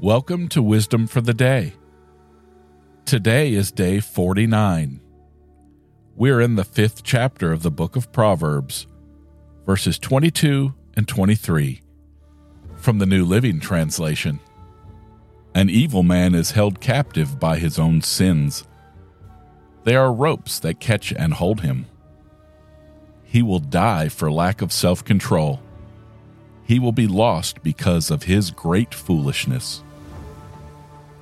Welcome to Wisdom for the Day. Today is day 49. We're in the fifth chapter of the book of Proverbs, verses 22 and 23 from the New Living Translation. An evil man is held captive by his own sins. They are ropes that catch and hold him. He will die for lack of self control. He will be lost because of his great foolishness.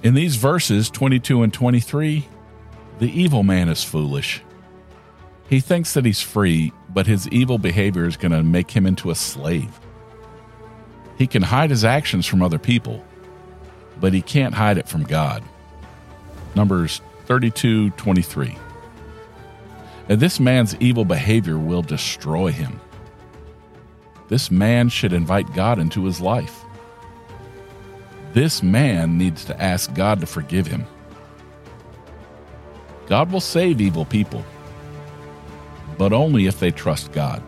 In these verses 22 and 23, the evil man is foolish. He thinks that he's free, but his evil behavior is going to make him into a slave. He can hide his actions from other people, but he can't hide it from God. Numbers 32 23. And this man's evil behavior will destroy him. This man should invite God into his life. This man needs to ask God to forgive him. God will save evil people, but only if they trust God.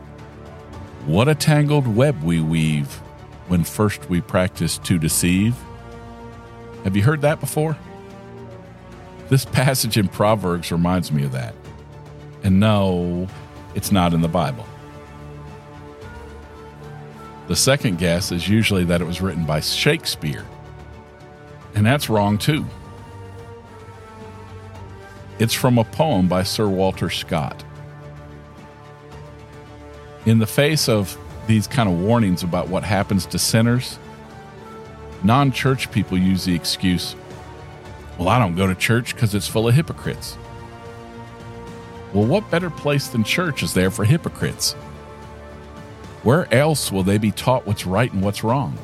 What a tangled web we weave when first we practice to deceive. Have you heard that before? This passage in Proverbs reminds me of that. And no, it's not in the Bible. The second guess is usually that it was written by Shakespeare and that's wrong too. It's from a poem by Sir Walter Scott. In the face of these kind of warnings about what happens to sinners, non church people use the excuse, well, I don't go to church because it's full of hypocrites. Well, what better place than church is there for hypocrites? Where else will they be taught what's right and what's wrong?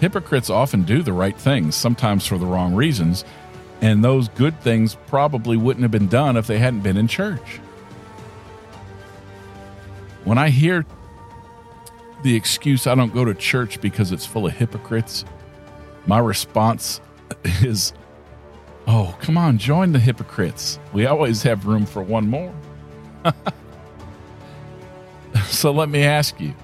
Hypocrites often do the right things, sometimes for the wrong reasons, and those good things probably wouldn't have been done if they hadn't been in church. When I hear the excuse, I don't go to church because it's full of hypocrites, my response is, oh, come on, join the hypocrites. We always have room for one more. so let me ask you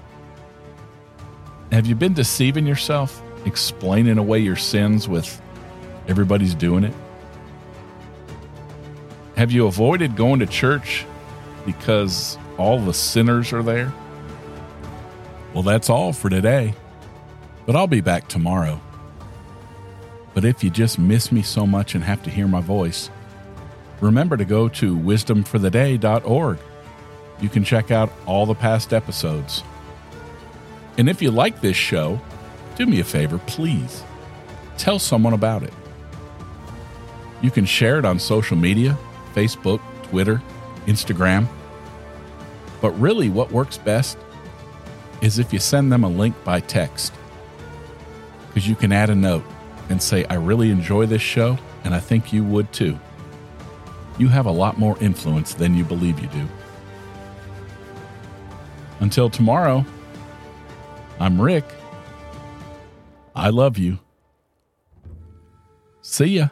have you been deceiving yourself? explaining away your sins with everybody's doing it? Have you avoided going to church because all the sinners are there? Well, that's all for today, but I'll be back tomorrow. But if you just miss me so much and have to hear my voice, remember to go to wisdomfortheday.org. You can check out all the past episodes. And if you like this show, do me a favor, please. Tell someone about it. You can share it on social media Facebook, Twitter, Instagram. But really, what works best is if you send them a link by text. Because you can add a note and say, I really enjoy this show, and I think you would too. You have a lot more influence than you believe you do. Until tomorrow, I'm Rick. I love you. See ya.